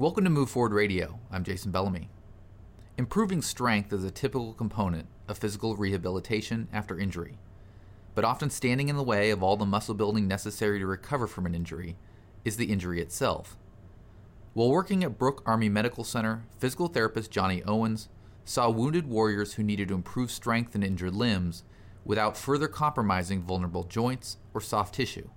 Welcome to Move Forward Radio. I'm Jason Bellamy. Improving strength is a typical component of physical rehabilitation after injury, but often standing in the way of all the muscle building necessary to recover from an injury is the injury itself. While working at Brooke Army Medical Center, physical therapist Johnny Owens saw wounded warriors who needed to improve strength in injured limbs without further compromising vulnerable joints or soft tissue.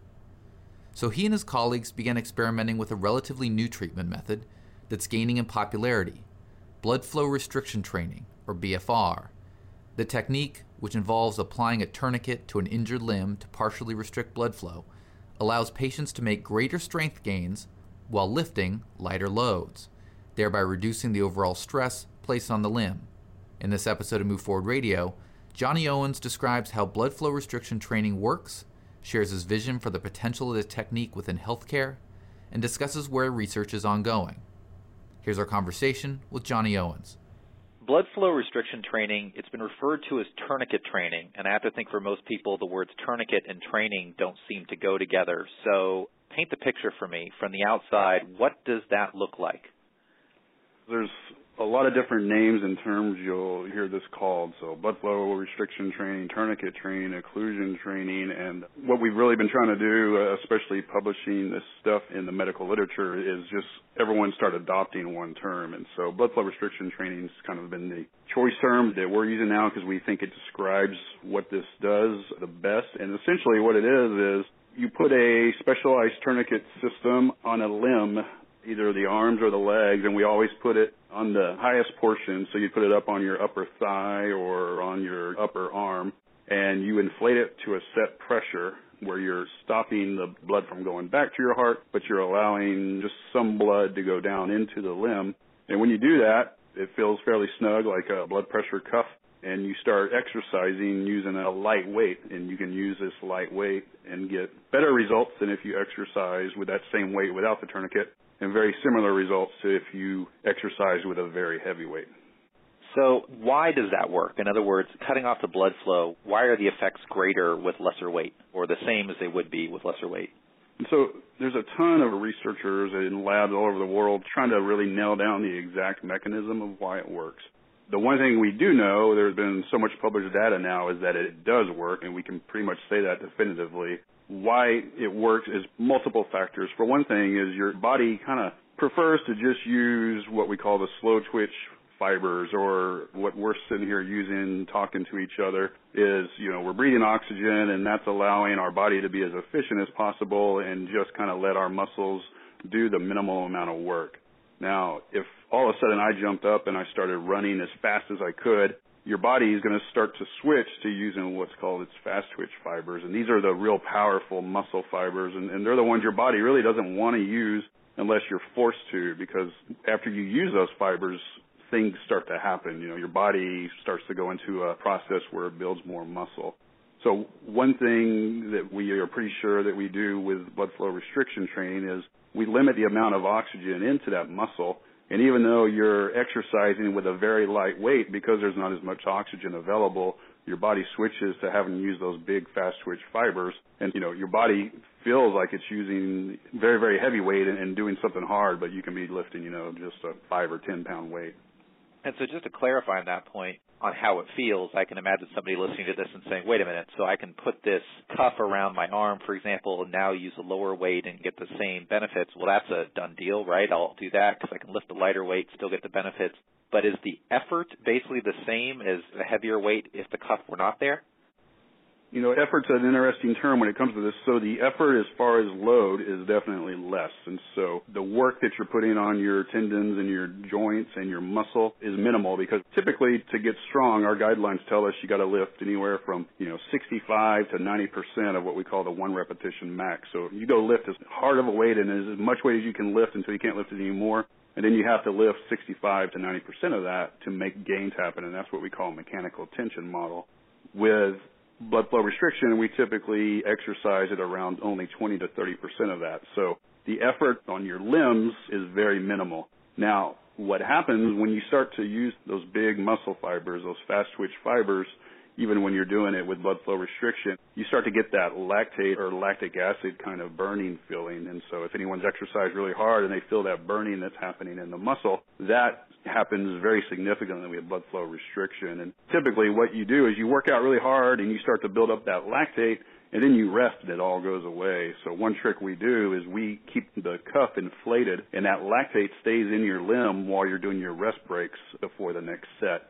So he and his colleagues began experimenting with a relatively new treatment method that's gaining in popularity blood flow restriction training, or BFR. The technique, which involves applying a tourniquet to an injured limb to partially restrict blood flow, allows patients to make greater strength gains while lifting lighter loads, thereby reducing the overall stress placed on the limb. In this episode of Move Forward Radio, Johnny Owens describes how blood flow restriction training works shares his vision for the potential of the technique within healthcare, and discusses where research is ongoing. Here's our conversation with Johnny Owens. Blood flow restriction training, it's been referred to as tourniquet training, and I have to think for most people the words tourniquet and training don't seem to go together. So paint the picture for me from the outside. What does that look like? There's a lot of different names and terms you'll hear this called. So blood flow restriction training, tourniquet training, occlusion training, and what we've really been trying to do, uh, especially publishing this stuff in the medical literature, is just everyone start adopting one term. And so blood flow restriction training has kind of been the choice term that we're using now because we think it describes what this does the best. And essentially what it is is you put a specialized tourniquet system on a limb either the arms or the legs, and we always put it on the highest portion. So you put it up on your upper thigh or on your upper arm, and you inflate it to a set pressure where you're stopping the blood from going back to your heart, but you're allowing just some blood to go down into the limb. And when you do that, it feels fairly snug, like a blood pressure cuff. And you start exercising using a light weight, and you can use this light weight and get better results than if you exercise with that same weight without the tourniquet and very similar results to if you exercise with a very heavy weight. So why does that work? In other words, cutting off the blood flow, why are the effects greater with lesser weight or the same as they would be with lesser weight? so there's a ton of researchers in labs all over the world trying to really nail down the exact mechanism of why it works. The one thing we do know, there's been so much published data now, is that it does work, and we can pretty much say that definitively why it works is multiple factors. For one thing is your body kind of prefers to just use what we call the slow twitch fibers or what we're sitting here using talking to each other is you know we're breathing oxygen and that's allowing our body to be as efficient as possible and just kind of let our muscles do the minimal amount of work now if all of a sudden I jumped up and I started running as fast as I could your body is going to start to switch to using what's called its fast twitch fibers. And these are the real powerful muscle fibers. And, and they're the ones your body really doesn't want to use unless you're forced to because after you use those fibers, things start to happen. You know, your body starts to go into a process where it builds more muscle. So one thing that we are pretty sure that we do with blood flow restriction training is we limit the amount of oxygen into that muscle and even though you're exercising with a very light weight, because there's not as much oxygen available, your body switches to having to use those big fast twitch fibers. And, you know, your body feels like it's using very, very heavy weight and, and doing something hard, but you can be lifting, you know, just a five or ten pound weight. And so just to clarify on that point on how it feels, I can imagine somebody listening to this and saying, wait a minute, so I can put this cuff around my arm, for example, and now use a lower weight and get the same benefits. Well, that's a done deal, right? I'll do that because I can lift a lighter weight, still get the benefits. But is the effort basically the same as a heavier weight if the cuff were not there? You know, effort's an interesting term when it comes to this. So the effort as far as load is definitely less. And so the work that you're putting on your tendons and your joints and your muscle is minimal because typically to get strong, our guidelines tell us you got to lift anywhere from, you know, 65 to 90% of what we call the one repetition max. So you go lift as hard of a weight and as much weight as you can lift until you can't lift it anymore And then you have to lift 65 to 90% of that to make gains happen, and that's what we call mechanical tension model. With blood flow restriction, we typically exercise at around only 20 to 30% of that. So the effort on your limbs is very minimal. Now, what happens when you start to use those big muscle fibers, those fast twitch fibers, even when you're doing it with blood flow restriction, you start to get that lactate or lactic acid kind of burning feeling. And so if anyone's exercised really hard and they feel that burning that's happening in the muscle, that happens very significantly with blood flow restriction. And typically what you do is you work out really hard and you start to build up that lactate and then you rest and it all goes away. So one trick we do is we keep the cuff inflated and that lactate stays in your limb while you're doing your rest breaks before the next set.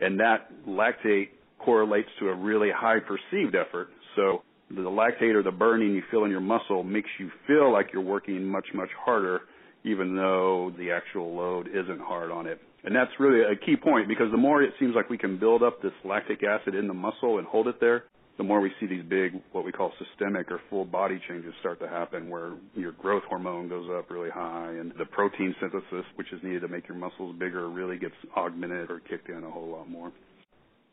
And that lactate correlates to a really high perceived effort. So the lactate or the burning you feel in your muscle makes you feel like you're working much, much harder even though the actual load isn't hard on it. And that's really a key point because the more it seems like we can build up this lactic acid in the muscle and hold it there, the more we see these big, what we call systemic or full body changes start to happen where your growth hormone goes up really high and the protein synthesis, which is needed to make your muscles bigger, really gets augmented or kicked in a whole lot more.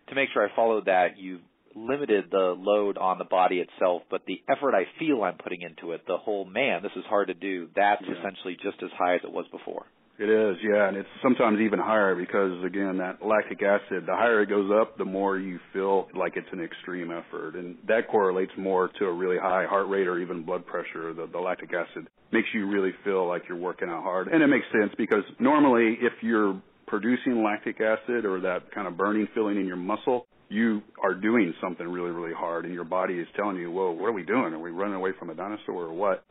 To make sure I followed that, you limited the load on the body itself, but the effort I feel I'm putting into it, the whole man, this is hard to do, that's yeah. essentially just as high as it was before. It is, yeah, and it's sometimes even higher because again, that lactic acid, the higher it goes up, the more you feel like it's an extreme effort, and that correlates more to a really high heart rate or even blood pressure. The, the lactic acid makes you really feel like you're working out hard, and it makes sense because normally if you're producing lactic acid or that kind of burning feeling in your muscle, you are doing something really, really hard, and your body is telling you, "Whoa, what are we doing? Are we running away from a dinosaur or what?"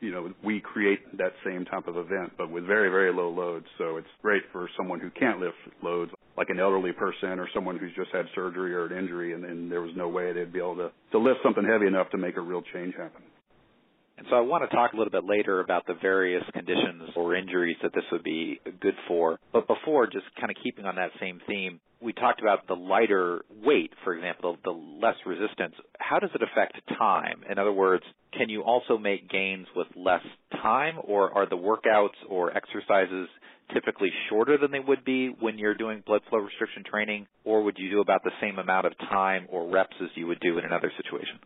you know, we create that same type of event, but with very, very low loads. So it's great for someone who can't lift loads, like an elderly person or someone who's just had surgery or an injury, and, and there was no way they'd be able to, to lift something heavy enough to make a real change happen. And so I want to talk a little bit later about the various conditions or injuries that this would be good for. But before, just kind of keeping on that same theme, we talked about the lighter weight, for example, the less resistance. How does it affect time? In other words, can you also make gains with less time, or are the workouts or exercises typically shorter than they would be when you're doing blood flow restriction training, or would you do about the same amount of time or reps as you would do in another situation?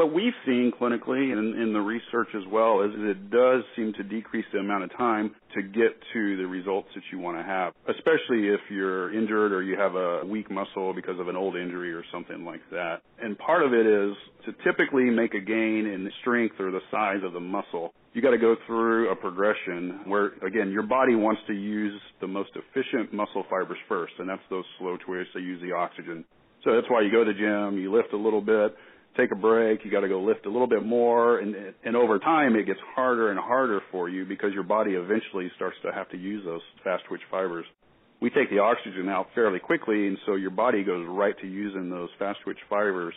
What we've seen clinically and in the research as well is it does seem to decrease the amount of time to get to the results that you want to have, especially if you're injured or you have a weak muscle because of an old injury or something like that. And part of it is to typically make a gain in strength or the size of the muscle. You got to go through a progression where, again, your body wants to use the most efficient muscle fibers first, and that's those slow twitches. They use the oxygen. So that's why you go to the gym, you lift a little bit, take a break, you got to go lift a little bit more, and and over time it gets harder and harder for you because your body eventually starts to have to use those fast twitch fibers. We take the oxygen out fairly quickly, and so your body goes right to using those fast twitch fibers,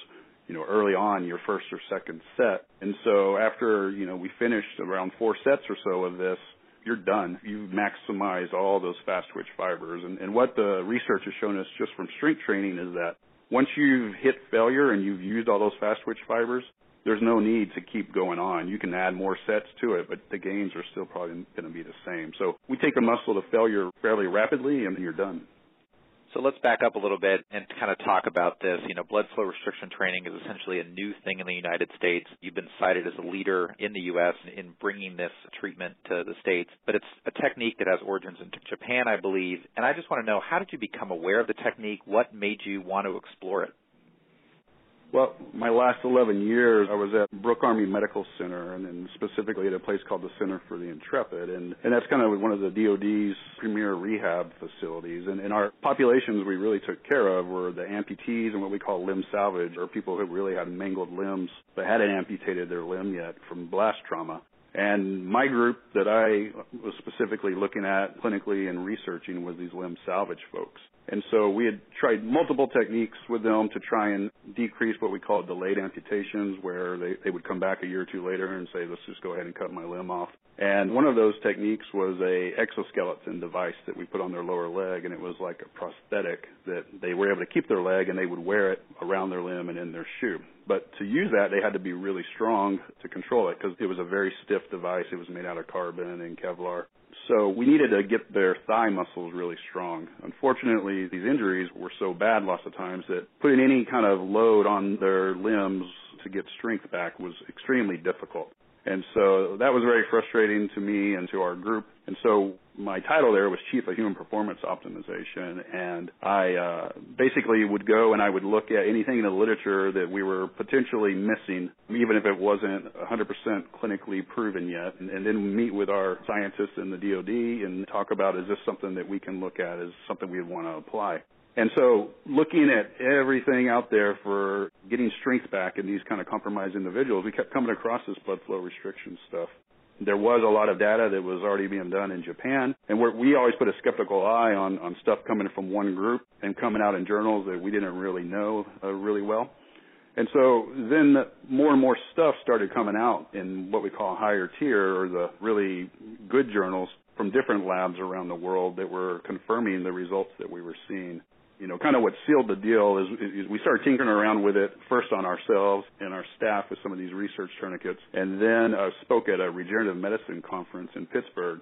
you know, early on your first or second set. And so after you know we finished around four sets or so of this, you're done. You've maximized all those fast twitch fibers. And, and what the research has shown us just from strength training is that once you've hit failure and you've used all those fast twitch fibers, there's no need to keep going on. You can add more sets to it, but the gains are still probably going to be the same. So we take a muscle to failure fairly rapidly and you're done. So let's back up a little bit and kind of talk about this. You know, blood flow restriction training is essentially a new thing in the United States. You've been cited as a leader in the U.S. in bringing this treatment to the States, but it's a technique that has origins in Japan, I believe. And I just want to know, how did you become aware of the technique? What made you want to explore it? Well, my last 11 years, I was at Brooke Army Medical Center, and then specifically at a place called the Center for the Intrepid, and and that's kind of one of the DoD's premier rehab facilities. And, and our populations we really took care of were the amputees and what we call limb salvage, or people who really had mangled limbs but hadn't amputated their limb yet from blast trauma. And my group that I was specifically looking at clinically and researching was these limb salvage folks. And so we had tried multiple techniques with them to try and decrease what we call delayed amputations, where they, they would come back a year or two later and say, let's just go ahead and cut my limb off. And one of those techniques was a exoskeleton device that we put on their lower leg, and it was like a prosthetic that they were able to keep their leg and they would wear it around their limb and in their shoe. But to use that, they had to be really strong to control it because it was a very stiff device. It was made out of carbon and Kevlar. So we needed to get their thigh muscles really strong. Unfortunately, these injuries were so bad lots of times that putting any kind of load on their limbs to get strength back was extremely difficult. And so that was very frustrating to me and to our group. And so my title there was Chief of Human Performance Optimization. And I uh, basically would go and I would look at anything in the literature that we were potentially missing, even if it wasn't 100% clinically proven yet, and, and then meet with our scientists in the DoD and talk about is this something that we can look at as something we'd want to apply. And so looking at everything out there for getting strength back in these kind of compromised individuals, we kept coming across this blood flow restriction stuff. There was a lot of data that was already being done in Japan, and we always put a skeptical eye on, on stuff coming from one group and coming out in journals that we didn't really know uh, really well. And so then more and more stuff started coming out in what we call higher tier or the really good journals from different labs around the world that were confirming the results that we were seeing you know, kind of what sealed the deal is, is, we started tinkering around with it first on ourselves and our staff with some of these research tourniquets, and then uh, spoke at a regenerative medicine conference in Pittsburgh.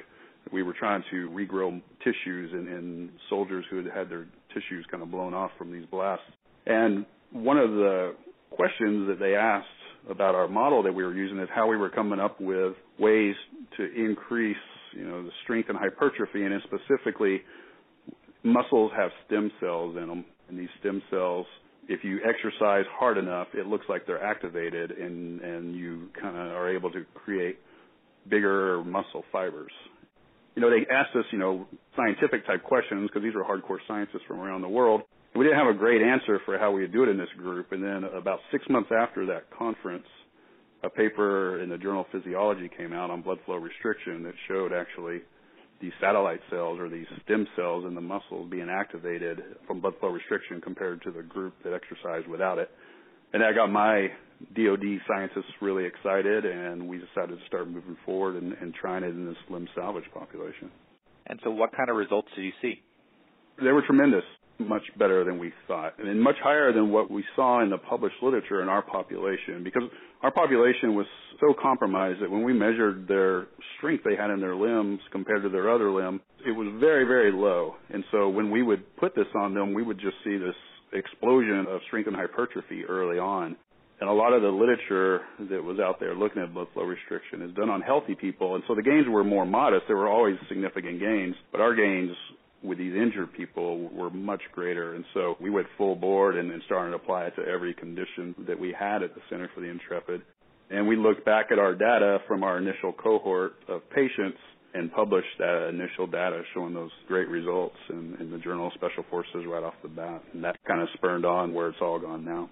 We were trying to regrow tissues in, in soldiers who had had their tissues kind of blown off from these blasts. And one of the questions that they asked about our model that we were using is how we were coming up with ways to increase, you know, the strength and hypertrophy, and specifically muscles have stem cells in them, and these stem cells, if you exercise hard enough, it looks like they're activated, and and you kind of are able to create bigger muscle fibers. You know, they asked us, you know, scientific type questions because these were hardcore scientists from around the world. We didn't have a great answer for how we would do it in this group. And then about six months after that conference, a paper in the journal Physiology came out on blood flow restriction that showed actually these satellite cells or these stem cells in the muscles being activated from blood flow restriction compared to the group that exercised without it. And that got my DoD scientists really excited, and we decided to start moving forward and, and trying it in this limb salvage population. And so, what kind of results did you see? They were tremendous much better than we thought, and much higher than what we saw in the published literature in our population. Because our population was so compromised that when we measured their strength they had in their limbs compared to their other limb, it was very, very low. And so when we would put this on them, we would just see this explosion of strength and hypertrophy early on. And a lot of the literature that was out there looking at blood flow restriction is done on healthy people. And so the gains were more modest. There were always significant gains, but our gains with these injured people were much greater. And so we went full board and, started to apply it to every condition that we had at the Center for the Intrepid. And we looked back at our data from our initial cohort of patients and published that initial data showing those great results in, in the Journal of Special Forces right off the bat. And that kind of spurned on where it's all gone now.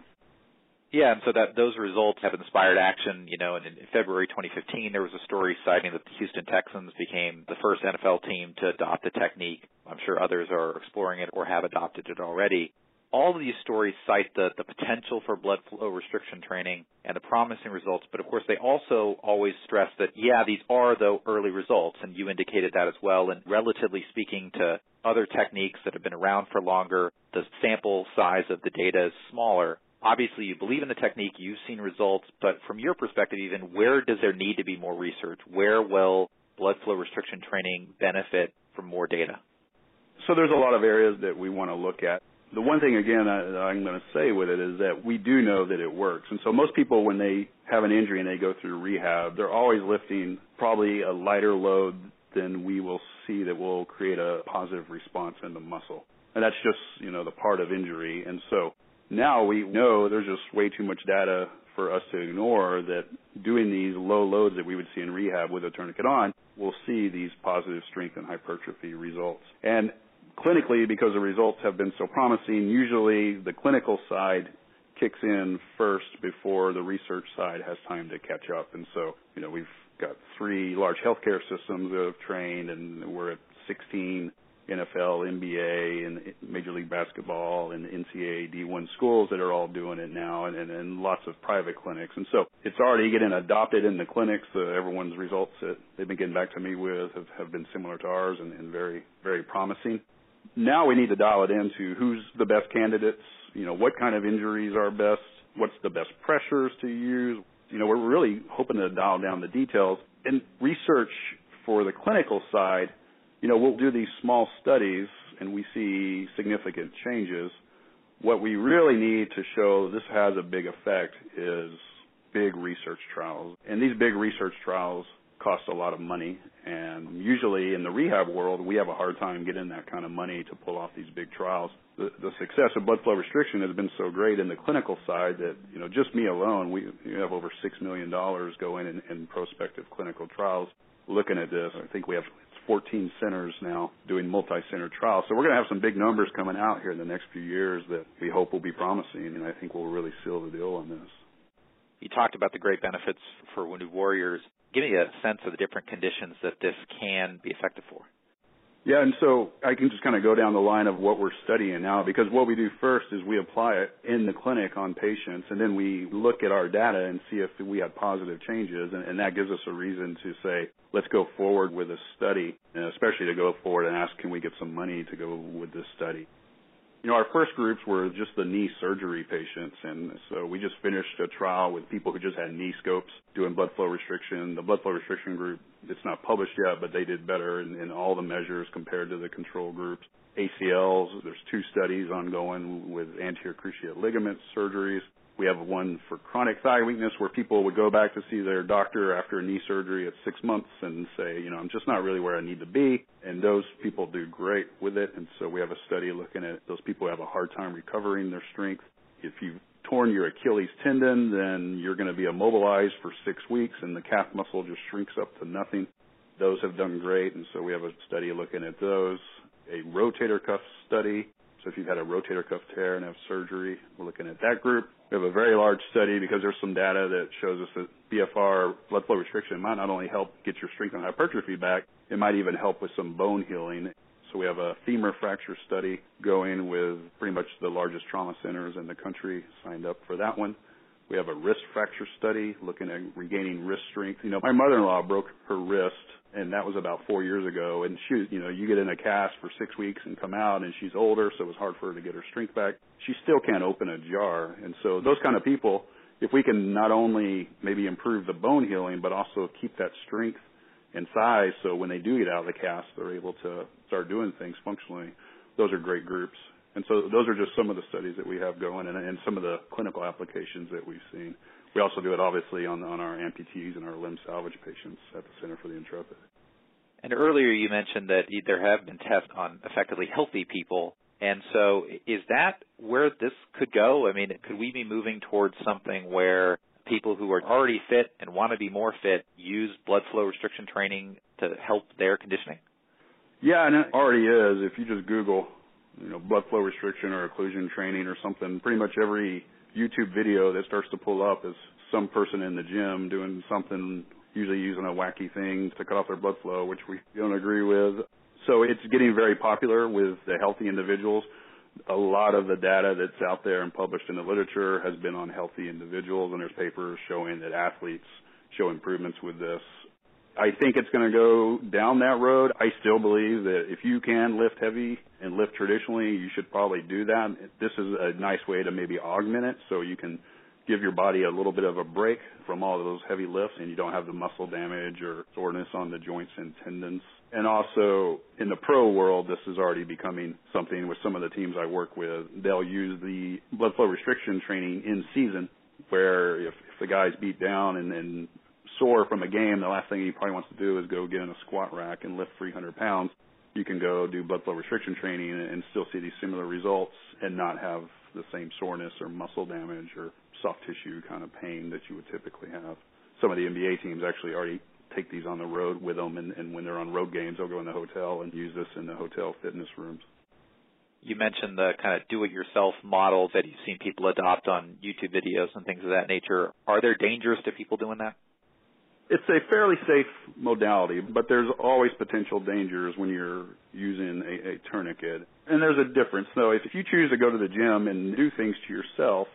Yeah, and so that those results have inspired action. You know, in, in February 2015, there was a story citing that the Houston Texans became the first NFL team to adopt the technique. I'm sure others are exploring it or have adopted it already. All of these stories cite the, the potential for blood flow restriction training and the promising results, but of course they also always stress that, yeah, these are though early results, and you indicated that as well, and relatively speaking to other techniques that have been around for longer, the sample size of the data is smaller obviously you believe in the technique, you've seen results, but from your perspective even, where does there need to be more research? Where will blood flow restriction training benefit from more data? So there's a lot of areas that we want to look at. The one thing again I, am going to say with it is that we do know that it works. And so most people when they have an injury and they go through rehab, they're always lifting probably a lighter load than we will see that will create a positive response in the muscle. And that's just, you know, the part of injury. And so now we know there's just way too much data for us to ignore that doing these low loads that we would see in rehab with a tourniquet on, we'll see these positive strength and hypertrophy results. And clinically, because the results have been so promising, usually the clinical side kicks in first before the research side has time to catch up. And so, you know, we've got three large healthcare systems that have trained and we're at 16 NFL, NBA, and Major League Baseball, and NCAA D1 schools that are all doing it now, and, and, and lots of private clinics. And so it's already getting adopted in the clinics. Uh, everyone's results that they've been getting back to me with have, have been similar to ours and, and very, very promising. Now we need to dial it into who's the best candidates, you know, what kind of injuries are best, what's the best pressures to use. You know, we're really hoping to dial down the details. And research for the clinical side – you know, we'll do these small studies and we see significant changes. What we really need to show this has a big effect is big research trials. And these big research trials cost a lot of money and usually in the rehab world we have a hard time getting that kind of money to pull off these big trials. The, the success of blood flow restriction has been so great in the clinical side that, you know, just me alone, we, have over six million dollars going in, in prospective clinical trials looking at this. I think we have 14 centers now doing multi-center trials. So we're going to have some big numbers coming out here in the next few years that we hope will be promising, and I think will really seal the deal on this. You talked about the great benefits for wounded warriors. Give me a sense of the different conditions that this can be effective for. Yeah, and so I can just kind of go down the line of what we're studying now because what we do first is we apply it in the clinic on patients and then we look at our data and see if we have positive changes and, and that gives us a reason to say, let's go forward with a study, and especially to go forward and ask, can we get some money to go with this study? You know, our first groups were just the knee surgery patients, and so we just finished a trial with people who just had knee scopes doing blood flow restriction. The blood flow restriction group, it's not published yet, but they did better in, in all the measures compared to the control groups. ACLs, there's two studies ongoing with anterior cruciate ligament surgeries. We have one for chronic thigh weakness where people would go back to see their doctor after a knee surgery at six months and say, you know, I'm just not really where I need to be. And those people do great with it. And so we have a study looking at those people who have a hard time recovering their strength. If you've torn your Achilles tendon, then you're going to be immobilized for six weeks and the calf muscle just shrinks up to nothing. Those have done great. And so we have a study looking at those. A rotator cuff study so if you've had a rotator cuff tear and have surgery, we're looking at that group. We have a very large study because there's some data that shows us that BFR blood flow restriction might not only help get your strength and hypertrophy back, it might even help with some bone healing. So we have a femur fracture study going with pretty much the largest trauma centers in the country signed up for that one. We have a wrist fracture study looking at regaining wrist strength. You know, my mother-in-law broke her wrist and that was about four years ago. And she, you know, you get in a cast for six weeks and come out, and she's older, so it was hard for her to get her strength back. She still can't open a jar, and so those kind of people, if we can not only maybe improve the bone healing, but also keep that strength and size, so when they do get out of the cast, they're able to start doing things functionally. Those are great groups. And so those are just some of the studies that we have going and, and some of the clinical applications that we've seen. We also do it obviously on, on our amputees and our limb salvage patients at the Center for the Intrepid. And earlier you mentioned that there have been tests on effectively healthy people. And so is that where this could go? I mean, could we be moving towards something where people who are already fit and want to be more fit use blood flow restriction training to help their conditioning? Yeah, and it already is. If you just Google, you know, blood flow restriction or occlusion training or something, pretty much every YouTube video that starts to pull up is some person in the gym doing something, usually using a wacky thing to cut off their blood flow, which we don't agree with. So it's getting very popular with the healthy individuals. A lot of the data that's out there and published in the literature has been on healthy individuals, and there's papers showing that athletes show improvements with this. I think it's going to go down that road. I still believe that if you can lift heavy and lift traditionally, you should probably do that. This is a nice way to maybe augment it so you can give your body a little bit of a break from all of those heavy lifts and you don't have the muscle damage or soreness on the joints and tendons. And also in the pro world, this is already becoming something with some of the teams I work with. They'll use the blood flow restriction training in season where if, if the guy's beat down and, and sore from a game, the last thing he probably wants to do is go get in a squat rack and lift 300 pounds. You can go do blood flow restriction training and still see these similar results and not have the same soreness or muscle damage or soft tissue kind of pain that you would typically have. Some of the NBA teams actually already take these on the road with them, and, and when they're on road games, they'll go in the hotel and use this in the hotel fitness rooms. You mentioned the kind of do-it-yourself model that you've seen people adopt on YouTube videos and things of that nature. Are there dangers to people doing that? It's a fairly safe modality, but there's always potential dangers when you're using a, a tourniquet. And there's a difference. So if you choose to go to the gym and do things to yourself,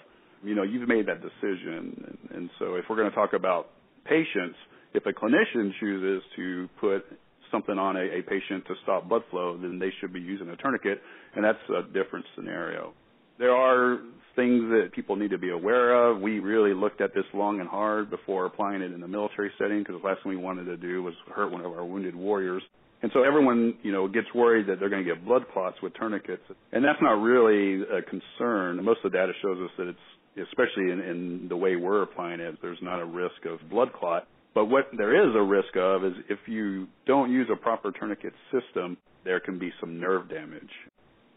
you know, you've made that decision. And, so if we're going to talk about patients, if a clinician chooses to put something on a, a patient to stop blood flow, then they should be using a tourniquet, and that's a different scenario. There are things that people need to be aware of. We really looked at this long and hard before applying it in the military setting because the last thing we wanted to do was hurt one of our wounded warriors. And so everyone, you know, gets worried that they're going to get blood clots with tourniquets. And that's not really a concern. Most of the data shows us that it's, especially in, in the way we're applying it, there's not a risk of blood clot. But what there is a risk of is if you don't use a proper tourniquet system, there can be some nerve damage.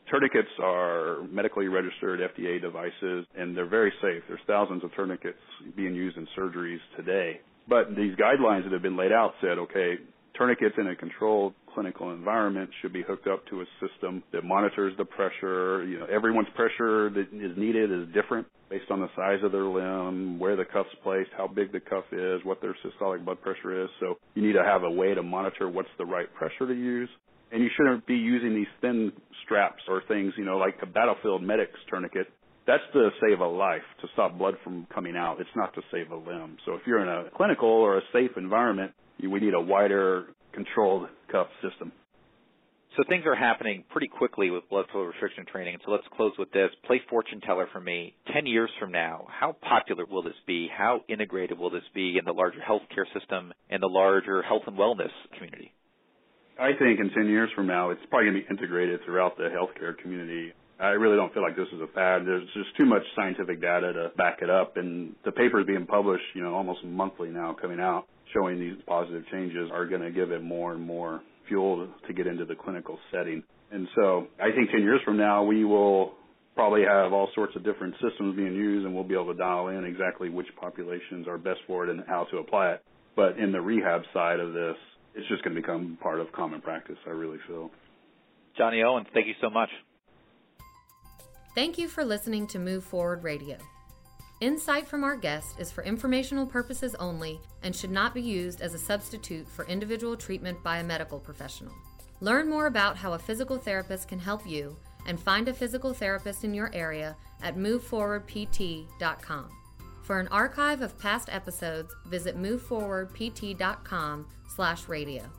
Tourniquets are medically registered FDA devices and they're very safe. There's thousands of tourniquets being used in surgeries today. But these guidelines that have been laid out said, okay, tourniquets in a controlled clinical environment should be hooked up to a system that monitors the pressure. You know, everyone's pressure that is needed is different based on the size of their limb, where the cuff's placed, how big the cuff is, what their systolic blood pressure is. So you need to have a way to monitor what's the right pressure to use. And you shouldn't be using these thin straps or things, you know, like a battlefield medic's tourniquet. That's to save a life, to stop blood from coming out. It's not to save a limb. So if you're in a clinical or a safe environment, we need a wider controlled cuff system. So things are happening pretty quickly with blood flow restriction training. So let's close with this. Play fortune teller for me. 10 years from now, how popular will this be? How integrated will this be in the larger healthcare system and the larger health and wellness community? I think in 10 years from now, it's probably going to be integrated throughout the healthcare community. I really don't feel like this is a fad. There's just too much scientific data to back it up, and the papers being published, you know, almost monthly now coming out showing these positive changes are going to give it more and more fuel to get into the clinical setting. And so I think 10 years from now, we will probably have all sorts of different systems being used and we'll be able to dial in exactly which populations are best for it and how to apply it. But in the rehab side of this, it's just going to become part of common practice, I really feel. Johnny Owen, thank you so much. Thank you for listening to Move Forward Radio. Insight from our guest is for informational purposes only and should not be used as a substitute for individual treatment by a medical professional. Learn more about how a physical therapist can help you and find a physical therapist in your area at moveforwardpt.com. For an archive of past episodes, visit moveforwardpt.com/radio.